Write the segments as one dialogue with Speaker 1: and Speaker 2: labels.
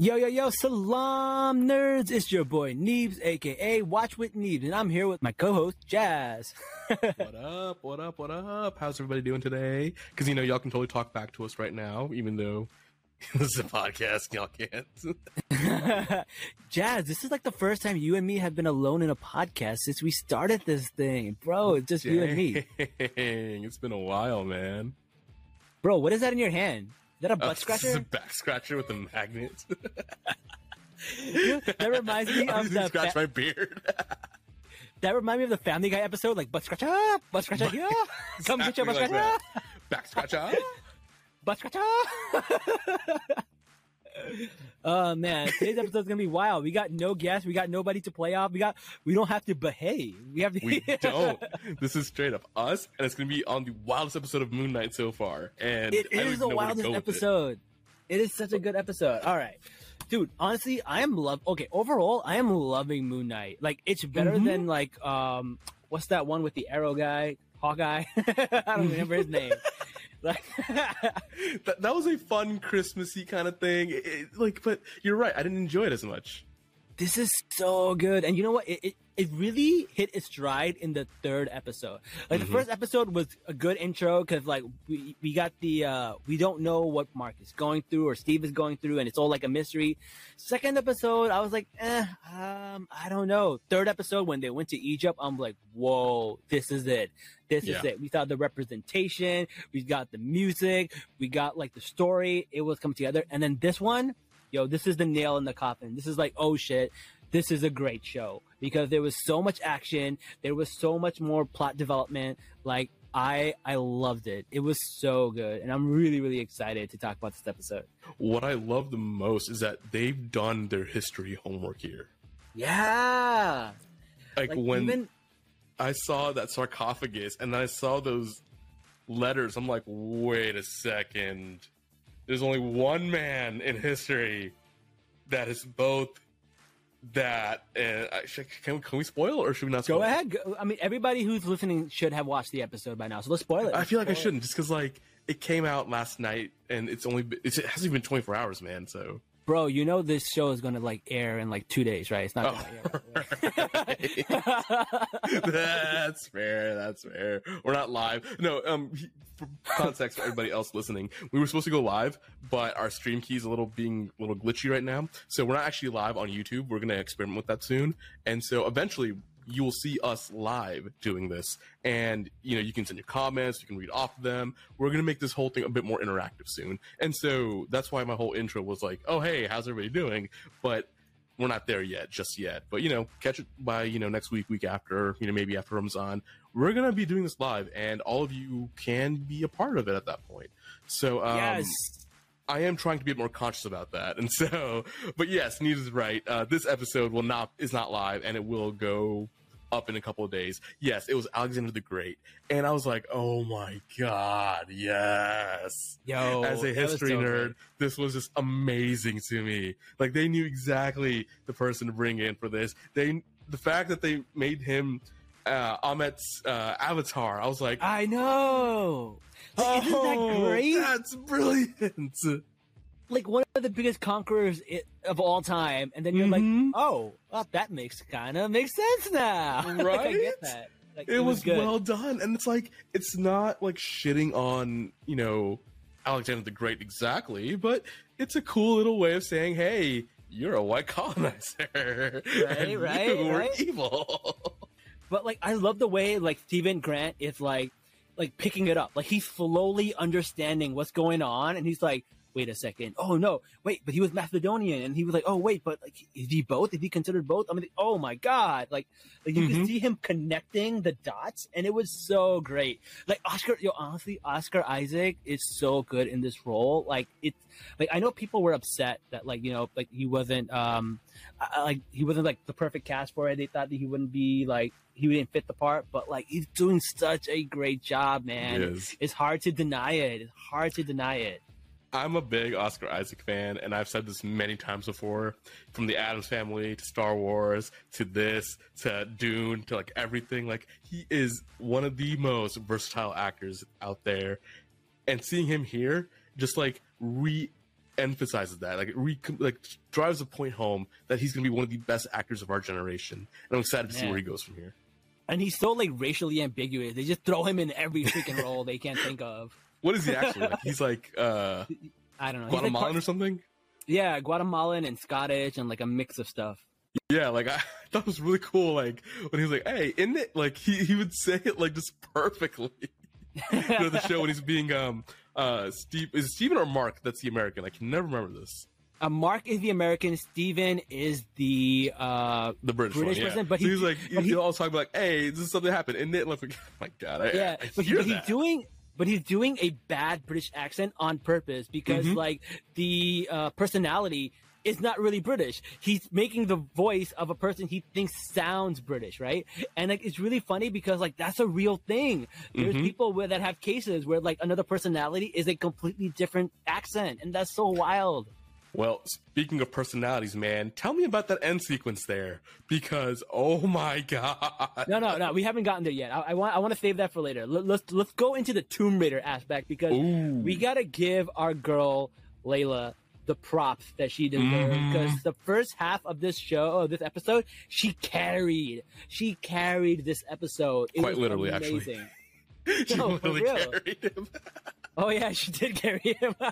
Speaker 1: Yo, yo, yo, salam nerds. It's your boy Neebz, aka Watch with Neebz, and I'm here with my co-host Jazz.
Speaker 2: what up? What up? What up? How's everybody doing today? Because you know y'all can totally talk back to us right now, even though this is a podcast. Y'all can't.
Speaker 1: Jazz, this is like the first time you and me have been alone in a podcast since we started this thing, bro. It's just Dang. you and me.
Speaker 2: It's been a while, man.
Speaker 1: Bro, what is that in your hand? Is that a butt uh, scratcher?
Speaker 2: a back scratcher with a magnet.
Speaker 1: that reminds me of the
Speaker 2: scratch fa- my beard.
Speaker 1: that reminds me of the Family Guy episode, like butt scratcher, butt scratcher, yeah, come get your butt scratcher,
Speaker 2: like back scratcher,
Speaker 1: butt scratcher. Oh man, today's episode is gonna be wild. We got no guests. We got nobody to play off. We got we don't have to behave. We have to.
Speaker 2: we don't. This is straight up us, and it's gonna be on the wildest episode of Moon Knight so far. And
Speaker 1: it is the wildest episode. It. it is such a good episode. All right. Dude, honestly, I am love. Okay, overall, I am loving Moon Knight. Like, it's better mm-hmm. than like um, what's that one with the arrow guy, Hawkeye? I don't remember his name.
Speaker 2: Like that, that was a fun Christmassy kind of thing. It, like, but you're right. I didn't enjoy it as much.
Speaker 1: This is so good, and you know what? It, it really hit its stride in the third episode. Like mm-hmm. the first episode was a good intro because like we we got the uh we don't know what Mark is going through or Steve is going through, and it's all like a mystery. Second episode, I was like, eh, um, I don't know. Third episode, when they went to Egypt, I'm like, whoa, this is it. This yeah. is it. We saw the representation, we got the music, we got like the story. It was coming together, and then this one, yo, this is the nail in the coffin. This is like, oh shit, this is a great show because there was so much action, there was so much more plot development. Like I I loved it. It was so good, and I'm really really excited to talk about this episode.
Speaker 2: What I love the most is that they've done their history homework here.
Speaker 1: Yeah,
Speaker 2: like, like when even... I saw that sarcophagus and I saw those letters, I'm like, wait a second. There's only one man in history that is both that uh, can, can we spoil or should we not spoil?
Speaker 1: go ahead go, i mean everybody who's listening should have watched the episode by now so let's spoil it.
Speaker 2: I feel like i shouldn't just because like it came out last night and it's only it's, it hasn't even 24 hours man so
Speaker 1: bro, you know this show is gonna like air in like two days, right? It's not.
Speaker 2: Oh. that's fair. That's fair. We're not live. No. Um. For context for everybody else listening, we were supposed to go live, but our stream key is a little being a little glitchy right now, so we're not actually live on YouTube. We're gonna experiment with that soon, and so eventually you will see us live doing this. And, you know, you can send your comments, you can read off of them. We're going to make this whole thing a bit more interactive soon. And so that's why my whole intro was like, oh, hey, how's everybody doing? But we're not there yet, just yet. But, you know, catch it by, you know, next week, week after, you know, maybe after Ramzan. We're going to be doing this live, and all of you can be a part of it at that point. So, um, yes. I am trying to be more conscious about that. And so, but yes, is right. Uh, this episode will not, is not live and it will go up in a couple of days. Yes, it was Alexander the Great. And I was like, oh my God, yes.
Speaker 1: Yo,
Speaker 2: as a history so nerd, good. this was just amazing to me. Like they knew exactly the person to bring in for this. They, the fact that they made him, uh, Ammit's, uh, avatar, I was like,
Speaker 1: I know. Like, isn't that oh, great?
Speaker 2: That's brilliant
Speaker 1: like one of the biggest conquerors of all time, and then you're mm-hmm. like, oh, well, that makes kind of makes sense now,
Speaker 2: right? like, I get that. Like, it, it, was, was well done, and it's like it's not like shitting on you know Alexander the Great exactly, but it's a cool little way of saying, hey, you're a white colonizer,
Speaker 1: right? right?
Speaker 2: You
Speaker 1: right?
Speaker 2: evil.
Speaker 1: but like, I love the way like Stephen Grant is like like picking it up, like he's slowly understanding what's going on, and he's like wait a second. Oh no, wait, but he was Macedonian, and he was like, oh wait, but like, is he both? Is he considered both? I mean, oh my god, like, like you mm-hmm. can see him connecting the dots, and it was so great. Like Oscar, yo, honestly, Oscar Isaac is so good in this role. Like it's like I know people were upset that like you know like he wasn't um like he wasn't like the perfect cast for it. They thought that he wouldn't be like he didn't fit the part, but like he's doing such a great job, man. It's hard to deny it. It's hard to deny it.
Speaker 2: I'm a big Oscar Isaac fan, and I've said this many times before. From the Addams Family to Star Wars to this to Dune to like everything, like he is one of the most versatile actors out there. And seeing him here, just like re emphasizes that, like it re- like drives the point home that he's gonna be one of the best actors of our generation, and I'm excited to see where he goes from here.
Speaker 1: And he's so like racially ambiguous. They just throw him in every freaking role they can't think of.
Speaker 2: What is he actually like? He's like uh,
Speaker 1: I don't know. He's like
Speaker 2: Guatemalan
Speaker 1: part-
Speaker 2: or something.
Speaker 1: yeah, Guatemalan and Scottish and like a mix of stuff.
Speaker 2: Yeah, like I thought it was really cool. Like when he was like, "Hey, isn't it?" Like he he would say it like just perfectly. you know, the show when he's being um uh Steve is Steven or Mark? That's the American. I can never remember this.
Speaker 1: Uh, Mark is the American. Steven is the uh
Speaker 2: The British,
Speaker 1: British
Speaker 2: one, yeah.
Speaker 1: person, but
Speaker 2: so
Speaker 1: he-
Speaker 2: he's like
Speaker 1: but he-
Speaker 2: always talk about like, "Hey, this is something happened," and it like, oh my god, I,
Speaker 1: yeah,
Speaker 2: I
Speaker 1: but, he- but he's doing but he's doing a bad British accent on purpose because
Speaker 2: Mhm.
Speaker 1: like the uh, personality is not really British. He's making the voice of a person he thinks sounds British, right? And like it's really funny because like that's a real thing. There's
Speaker 2: Mhm.
Speaker 1: people where that have cases where like another personality is a completely different accent, and that's so wild.
Speaker 2: Well, speaking of personalities, man, tell me about that end sequence there because oh my god,
Speaker 1: No, no, no. We haven't gotten there yet. I, I want I want to save that for later. Let, let's let's go into the Tomb Raider aspect because
Speaker 2: Ooh.
Speaker 1: we gotta give our girl Layla the props that she deserves
Speaker 2: Mhm.
Speaker 1: because the first half of this show, of this episode, she carried. She carried this episode. It
Speaker 2: Quite literally, actually.
Speaker 1: amazing.
Speaker 2: she
Speaker 1: No,
Speaker 2: literally carried him.
Speaker 1: Oh yeah, she did carry him.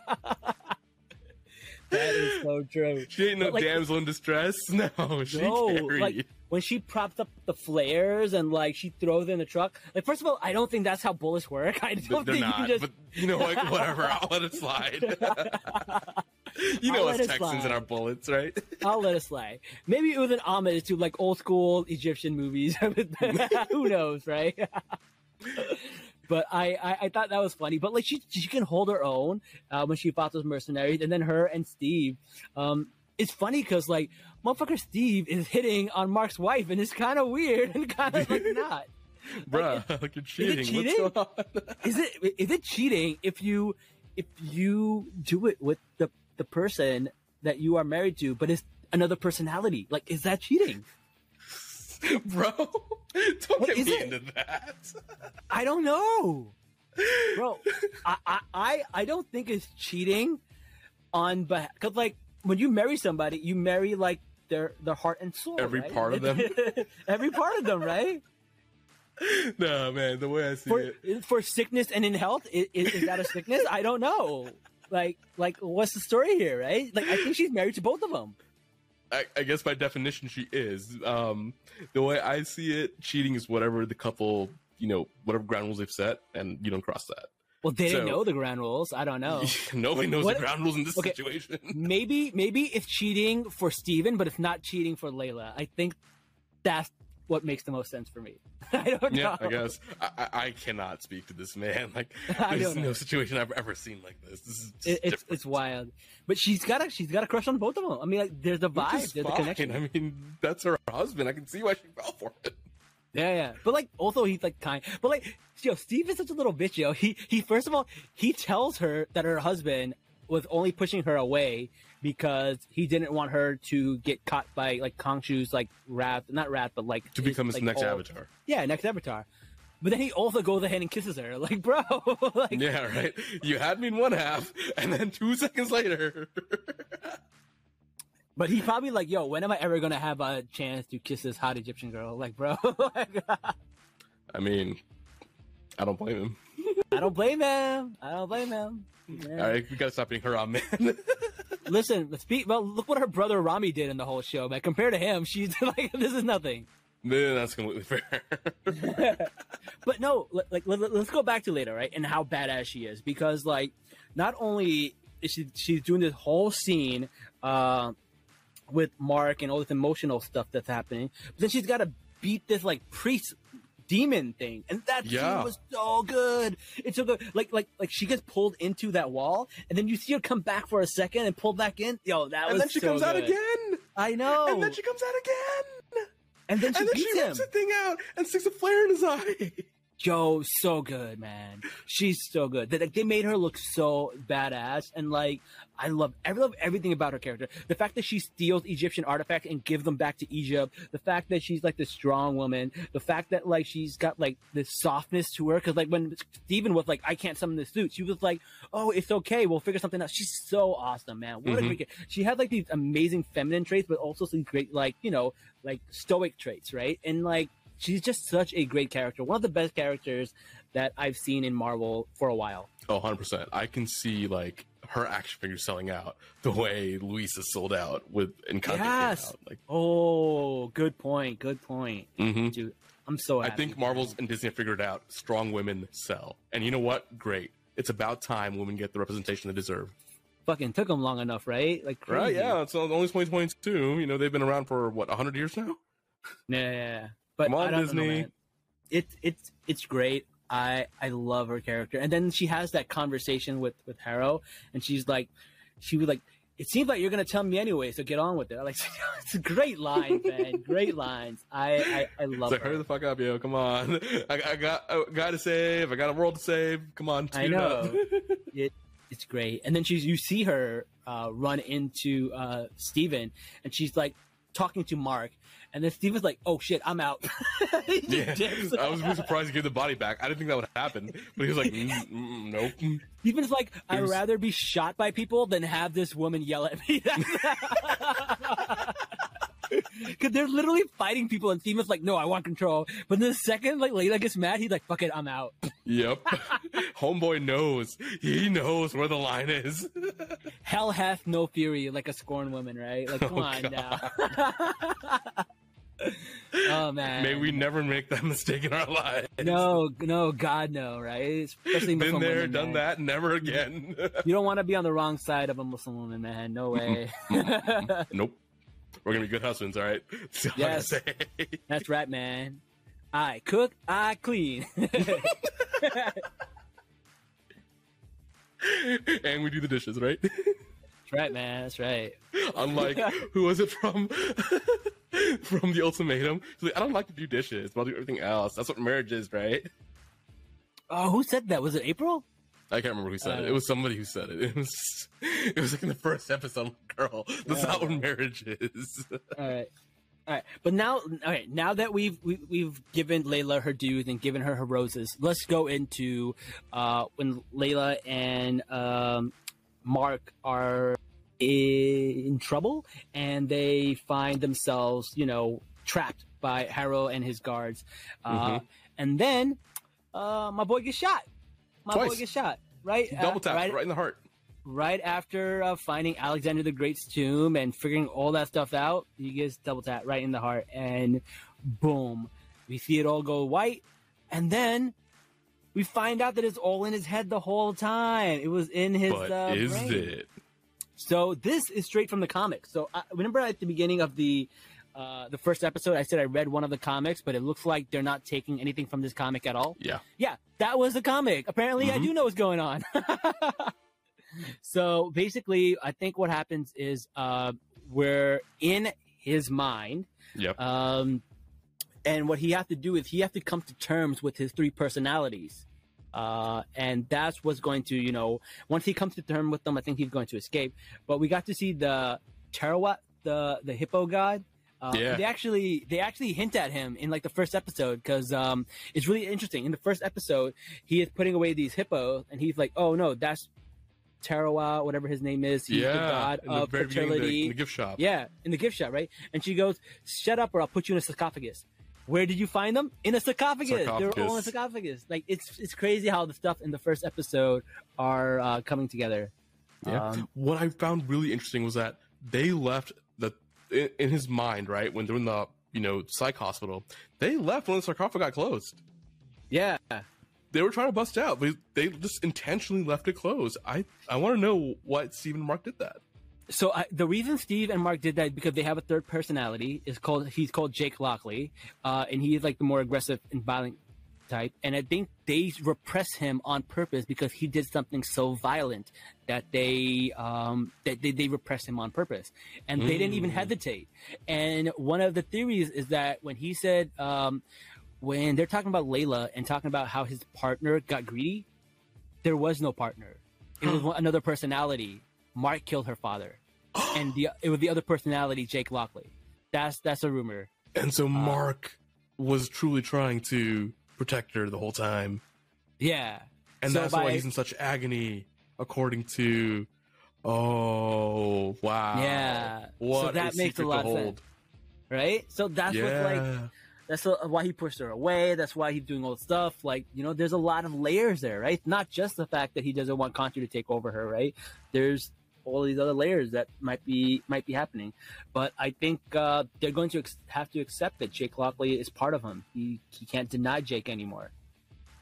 Speaker 1: that is so true.
Speaker 2: She ain't no
Speaker 1: like,
Speaker 2: damsel in distress. No, she
Speaker 1: No, like when she props up the flares and like she throws in the truck. Like first of all, I don't think that's how bullets work. I don't
Speaker 2: They're
Speaker 1: think
Speaker 2: not,
Speaker 1: you just.
Speaker 2: but you know what? Whatever. I'll let it slide. you know
Speaker 1: I'll
Speaker 2: us Texans
Speaker 1: slide.
Speaker 2: and our bullets, right?
Speaker 1: I'll let it slide. Maybe it was an homage to like old school Egyptian movies. Who knows, right? But I, I I thought that was funny. But like she she can hold her own uh, when she fought those mercenaries, and then her and Steve. Um, it's funny because like motherfucker Steve is hitting on Mark's wife, and it's kind of weird and kind of like not.
Speaker 2: Bruh, like you're cheating.
Speaker 1: cheating?
Speaker 2: What's going on?
Speaker 1: is it is it cheating if you if you do it with the the person that you are married to but it's another personality like is that cheating
Speaker 2: Bro, don't
Speaker 1: What
Speaker 2: get me
Speaker 1: it?
Speaker 2: into that.
Speaker 1: i don't know bro I, I i don't think it's cheating on but because like when you marry somebody you marry like their their heart and soul
Speaker 2: Every
Speaker 1: right?
Speaker 2: part of them?
Speaker 1: every part of them right
Speaker 2: no, man, the way I see
Speaker 1: for
Speaker 2: it.
Speaker 1: for sickness and in health is, is that a sickness i don't know like like what's the story here right like i think she's married to both of them
Speaker 2: I, I guess by definition she is. Um, the way I see it, cheating is whatever the couple, you know, whatever ground rules they've set, and you don't cross that.
Speaker 1: well they didn't know the ground rules i don't know
Speaker 2: Nobody knows
Speaker 1: What-
Speaker 2: the ground rules in this
Speaker 1: okay.
Speaker 2: situation.
Speaker 1: maybe maybe it's cheating for Steven, but it's not cheating for Layla. I think that's what makes the most sense for me. I don't know.
Speaker 2: Yeah, I guess I, I, cannot speak to this man. Like, there's no situation I've ever seen like this. This is
Speaker 1: It, it's it's wild, but she's got a she's got a crush on both of them. I mean, like there's the vibe, there's the
Speaker 2: fine.
Speaker 1: connection.
Speaker 2: I mean, that's her husband. I can see why she fell for it.
Speaker 1: Yeah, yeah. But like, also he's like kind. But like, yo, Steve is such a little bitch, yo. He he first of all he tells her that her husband was only pushing her away because he didn't want her to get caught by like Khonshu's like wrath, not wrath, but like
Speaker 2: To
Speaker 1: his,
Speaker 2: become his
Speaker 1: like,
Speaker 2: next
Speaker 1: whole-
Speaker 2: avatar.
Speaker 1: Yeah, next avatar. But then he also goes ahead and kisses her. Like, bro, like,
Speaker 2: Yeah, right. You had me in one half, and then two seconds later.
Speaker 1: but he's probably like, yo, when am I ever gonna have a chance to kiss this hot Egyptian girl? Like, bro, like,
Speaker 2: I mean, I don't blame him.
Speaker 1: I don't blame him. I don't blame him. Yeah.
Speaker 2: All right, we gotta stop being her on man.
Speaker 1: Listen, speak. Well, look what her brother Rami did in the whole show, man. Compared to him, she's like, this is nothing.
Speaker 2: Then that's completely fair.
Speaker 1: But no, li- like let, us go back to Layla, right? And how badass she is because like not only is she she's doing this whole scene uh, with Mark and all this emotional stuff that's happening, but then she's got to beat this like priest demon thing, and that
Speaker 2: Yeah.
Speaker 1: scene was so good. It's so good. Like like like she gets pulled into that wall, and then you see her come back for a second and pull back in. Yo, that
Speaker 2: and
Speaker 1: was And
Speaker 2: then she
Speaker 1: so
Speaker 2: comes out again.
Speaker 1: I know.
Speaker 2: And then she comes out again.
Speaker 1: and then she
Speaker 2: and then she rips the thing out and sticks a flare in his eye.
Speaker 1: Yo, so good, man. She's so good. They, like, they made her look so badass, and like, I love I love everything about her character. The fact that she steals Egyptian artifacts and gives them back to Egypt. The fact that she's like this strong woman. The fact that like she's got like this softness to her. Because like when Steven was like, I can't summon the suit, she was like, Oh, it's okay. We'll figure something out. She's so awesome, man. What
Speaker 2: Mhm.
Speaker 1: a great. She had like these amazing feminine traits, but also some great like you know like stoic traits, right? And like she's just such a great character. One of the best characters that I've seen in Marvel for a while.
Speaker 2: Oh, 100%. I can see like her action figures selling out the way Luisa sold out with Encanto
Speaker 1: Yes.
Speaker 2: Like,
Speaker 1: Oh, good point. Good point.
Speaker 2: mhm.
Speaker 1: Dude, I'm so
Speaker 2: I think Marvel's and Disney figured out strong women sell. And you know what? Great. It's about time women get the representation they deserve.
Speaker 1: fucking took them long enough, right? Like crazy.
Speaker 2: Right? Yeah. It's only 2022. You know, they've been around for what 100 years now.
Speaker 1: Yeah, yeah, yeah. But
Speaker 2: Come on,
Speaker 1: I don't
Speaker 2: Disney.
Speaker 1: Know. It's it's it's great. I I love her character. And then she has that conversation with with Harrow, and she's like, she was like, "It seems like you're gonna tell me anyway, so get on with it." I'm like, it's a great line, man. great lines. I I, I love
Speaker 2: It's like,
Speaker 1: her.
Speaker 2: hurry the fuck up, yo! Come on, I, I got a guy to save. I got a world to save. Come on,
Speaker 1: I
Speaker 2: tune it up.
Speaker 1: know. it it's great. And then she's you see her uh, run into uh, Steven and she's like talking to Mark, and then Steven's like, "Oh shit, I'm out."
Speaker 2: Yeah. I was really surprised to gave the body back. I didn't think that would happen, but he was like, mm, mm, "Nope."
Speaker 1: Steven's like, "I'd
Speaker 2: was-
Speaker 1: rather be shot by people than have this woman yell at me." Because they're literally fighting people, and Steven's like, "No, I want control." But then the second like Layla gets mad, he's like, "Fuck it, I'm out."
Speaker 2: Yep, homeboy knows. He knows where the line is.
Speaker 1: Hell hath no fury, like a scorned woman, right? Like, come
Speaker 2: Oh,
Speaker 1: on
Speaker 2: God.
Speaker 1: now. oh man.
Speaker 2: May we never make that mistake in our lives.
Speaker 1: No, no, God, no, right? Especially
Speaker 2: Been there,
Speaker 1: women,
Speaker 2: done
Speaker 1: man.
Speaker 2: that, never again.
Speaker 1: You don't want to be on the wrong side of a Muslim woman, man. No way.
Speaker 2: nope. We're gonna be good husbands, all right? That's all I gotta
Speaker 1: Yes.
Speaker 2: say.
Speaker 1: That's right, man. I cook, I clean.
Speaker 2: and we do the dishes, right?
Speaker 1: That's right, man. That's right.
Speaker 2: Unlike who was it from? from the ultimatum. She's like, I don't like to do dishes, but I'll do everything else. That's what marriage is, right?
Speaker 1: Oh, who said that? Was it April?
Speaker 2: I can't remember who said it.
Speaker 1: Uh,
Speaker 2: It was somebody who said it. It was it was like in the first episode. Girl, that's not what marriage is.
Speaker 1: All right. All right, but now, all right, now that we've we, we've given Layla her dues and given her her roses, let's go into uh, when Layla and um, Mark are in trouble and they find themselves, you know, trapped by Harrow and his guards, uh,
Speaker 2: Mhm.
Speaker 1: and then uh, my boy gets shot. My boy gets shot. Right,
Speaker 2: Double
Speaker 1: uh,
Speaker 2: tap
Speaker 1: right,
Speaker 2: right in the heart.
Speaker 1: right after uh, finding Alexander the Great's tomb and figuring all that stuff out, he gets double tap right in the heart, and boom, we see it all go white, and then we find out that it's all in his head the whole time. It was in his
Speaker 2: But
Speaker 1: uh,
Speaker 2: is
Speaker 1: brain.
Speaker 2: it?
Speaker 1: So this is straight from the comics. So I remember at the beginning of the uh, the first episode, I said I read one of the comics, but it looks like they're not taking anything from this comic at all.
Speaker 2: Yeah.
Speaker 1: Yeah, that was the comic. Apparently, I
Speaker 2: Mhm.
Speaker 1: do know what's going on. so basically, I think what happens is uh, we're in his mind,
Speaker 2: Yep.
Speaker 1: um, and what he has to do is he has to come to terms with his three personalities. Uh, and that's what's going to, you know, once he comes to terms with them, I think he's going to escape. But we got to see the Taweret, the the hippo god. Uh,
Speaker 2: Yeah.
Speaker 1: They actually they actually hint at him in like the first episode because um, it's really interesting. In the first episode, he is putting away these hippos, and he's like, "Oh no, that's Taweret, whatever his name is. He's
Speaker 2: yeah.
Speaker 1: the god
Speaker 2: the
Speaker 1: of
Speaker 2: very
Speaker 1: fertility."
Speaker 2: the, in the gift shop.
Speaker 1: Yeah, in the gift shop, right? And she goes, "Shut up, or I'll put you in a sarcophagus." Where did you find them? In a sarcophagus. They're all in a
Speaker 2: Sarcophagus.
Speaker 1: sarcophagus. Like it's it's crazy how the stuff in the first episode are uh, coming together.
Speaker 2: Yeah.
Speaker 1: Um,
Speaker 2: what I found really interesting was that they left the in, in his mind, right, when they're in the you know psych hospital, they left when the sarcophagus got closed.
Speaker 1: yeah,
Speaker 2: They were trying to bust out, but they just intentionally left it closed. I I want to know why Stephen Mark did that.
Speaker 1: So I, the reason Steve and Mark did that because they have a third personality is called he's called Jake Lockley, uh, and he's like the more aggressive and violent type. And I think they repress him on purpose because he did something so violent that they um, that they, they repress him on purpose, and they didn't even
Speaker 2: Mm.
Speaker 1: hesitate. And one of the theories is that when he said um, when they're talking about Layla and talking about how his partner got greedy, there was no partner. It was another personality. Mark killed her father, and the it was the other personality, Jake Lockley. That's that's a rumor.
Speaker 2: And so uh, Mark was truly trying to protect her the whole time.
Speaker 1: Yeah,
Speaker 2: And
Speaker 1: So
Speaker 2: that's
Speaker 1: by-
Speaker 2: why he's in such agony, according to. Oh wow!
Speaker 1: Yeah. So that makes a lot of sense. right. So that's
Speaker 2: yeah,
Speaker 1: what's like. That's why he pushed her away. That's why he's doing all the stuff. Like, you know, there's a lot of layers there, right? Not just the fact that he doesn't want Contra to take over her, right? There's all these other layers that might be might be happening. But I think uh, they're going to ex- have to accept that Jake Lockley is part of him. He he can't deny Jake anymore.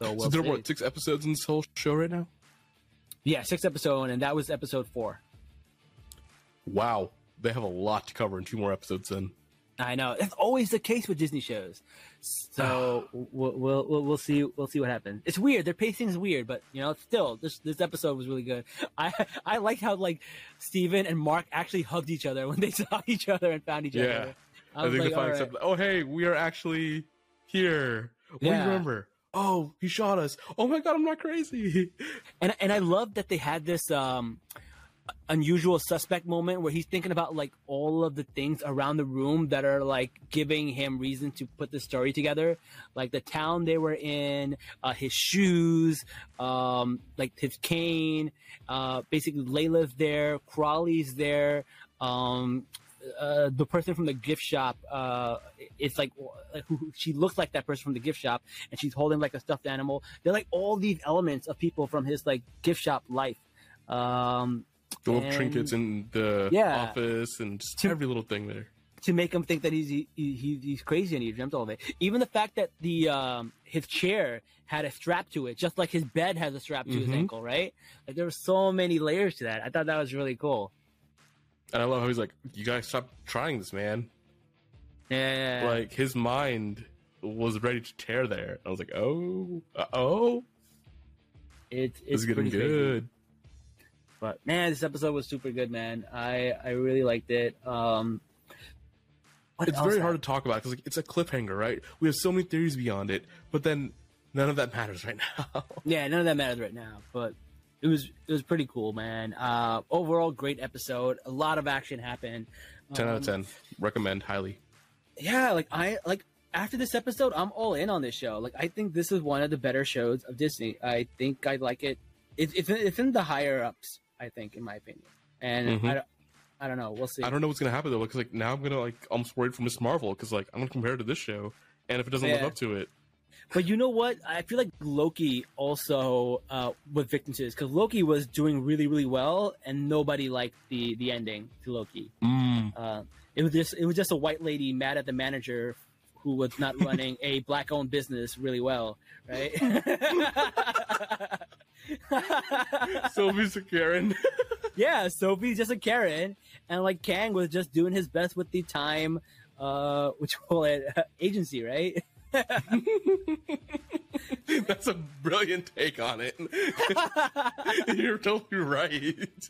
Speaker 1: So,
Speaker 2: so there are what six episodes in this whole show right now?
Speaker 1: yeah, six episode, and that was episode four.
Speaker 2: Wow, they have a lot to cover in two more episodes. Then
Speaker 1: I know that's always the case with Disney shows. So we'll, we'll we'll we'll see we'll see what happens. It's weird. Their pacing is weird, but you know, still this this episode was really good. I I like how like Steven and Mark actually hugged each other when they saw each other and found each
Speaker 2: Yeah.
Speaker 1: other. I
Speaker 2: I, think
Speaker 1: like,
Speaker 2: the final
Speaker 1: all right.
Speaker 2: Oh hey, we are actually here. What do you
Speaker 1: Yeah.
Speaker 2: remember? Oh, he shot us. Oh my god, I'm not crazy.
Speaker 1: and and I love that they had this um unusual suspect moment where he's thinking about like all of the things around the room that are like giving him reason to put the story together like the town they were in uh, his shoes um like his cane uh basically layla's there crawley's there um uh, the person from the gift shop, uh, it's like who, who- she looks like that person from the gift shop, and she's holding like a stuffed animal. They're like all these elements of people from his like gift shop life. Um,
Speaker 2: The little
Speaker 1: And-
Speaker 2: trinkets in the
Speaker 1: Yeah.
Speaker 2: office and just
Speaker 1: To-
Speaker 2: every little thing there.
Speaker 1: to make him think that he's he, he, he's crazy and he dreamt all of it. Even the fact that the um, his chair had a strap to it, just like his bed has a strap to his
Speaker 2: Mhm.
Speaker 1: ankle, right? Like there were so many layers to that. I thought that was really cool.
Speaker 2: And I love how he's like, "You guys stop trying this, man."
Speaker 1: Yeah,
Speaker 2: Like his mind was ready to tear there. I was like, "Oh, uh oh,
Speaker 1: it's
Speaker 2: this
Speaker 1: it's
Speaker 2: getting
Speaker 1: good." crazy.
Speaker 2: Good."
Speaker 1: But man, this episode was super good, man. I I really liked it. Um, what
Speaker 2: It's very
Speaker 1: happened?
Speaker 2: hard to talk about because like, it's a cliffhanger, right? We have so many theories beyond it, but then none of that matters right now.
Speaker 1: Yeah, none of that matters right now, but it was it was pretty cool, man. Uh, overall, great episode. A lot of action happened.
Speaker 2: ten out of
Speaker 1: Um,
Speaker 2: ten, recommend highly.
Speaker 1: Yeah, like I like after this episode, I'm all in on this show. Like I think this is one of the better shows of Disney. I think I like it. It it's it's in the higher ups. I think, in my opinion, and
Speaker 2: Mhm.
Speaker 1: I don't I don't know. We'll see.
Speaker 2: I don't know what's gonna happen though, because like now I'm gonna like almost worried for Miss Marvel because like I'm gonna compare it to this show, and if it doesn't live up to it,
Speaker 1: But you know what? I feel like Loki also uh, with victim to because Loki was doing really, really well, and nobody liked the the ending to Loki. Uh, it was just it was just a white lady mad at the manager who was not running a black owned business really well, right?
Speaker 2: Sylvie's a Karen.
Speaker 1: yeah, Sylvie's just a Karen, and like Kang was just doing his best with the time, uh, which call it, agency, right?
Speaker 2: That's a brilliant take on it. You're totally right.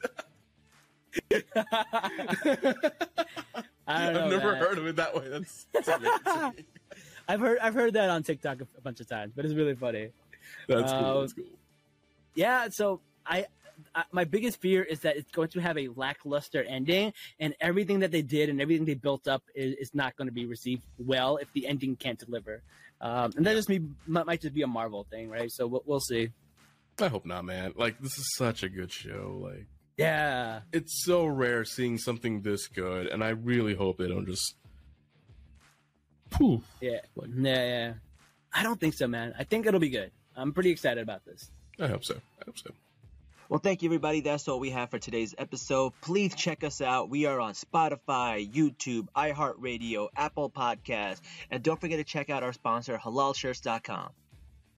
Speaker 1: I don't know.
Speaker 2: I've never heard of it that way. That's, that's.
Speaker 1: I've heard I've heard that on TikTok a, bunch of times, but it's really funny.
Speaker 2: That's
Speaker 1: Uh,
Speaker 2: cool. That's cool.
Speaker 1: Yeah, so I, I my biggest fear is that it's going to have a lackluster ending, and everything that they did and everything they built up is, is not going to be received well if the ending can't deliver. Um, and that just me might, might just be a Marvel thing, right? So we'll, we'll see.
Speaker 2: I hope not, man. Like this is such a good show. Like
Speaker 1: Yeah,
Speaker 2: it's so rare seeing something this good, and I really hope they don't just. Poof.
Speaker 1: yeah,
Speaker 2: Like-
Speaker 1: yeah, yeah. I don't think so, man. I think it'll be good. I'm pretty excited about this.
Speaker 2: I hope so. I hope so.
Speaker 3: Well, thank you, everybody. That's all we have for today's episode. Please check us out. We are on Spotify, YouTube, iHeartRadio, Apple Podcasts, and don't forget to check out our sponsor, HalalShirts.com.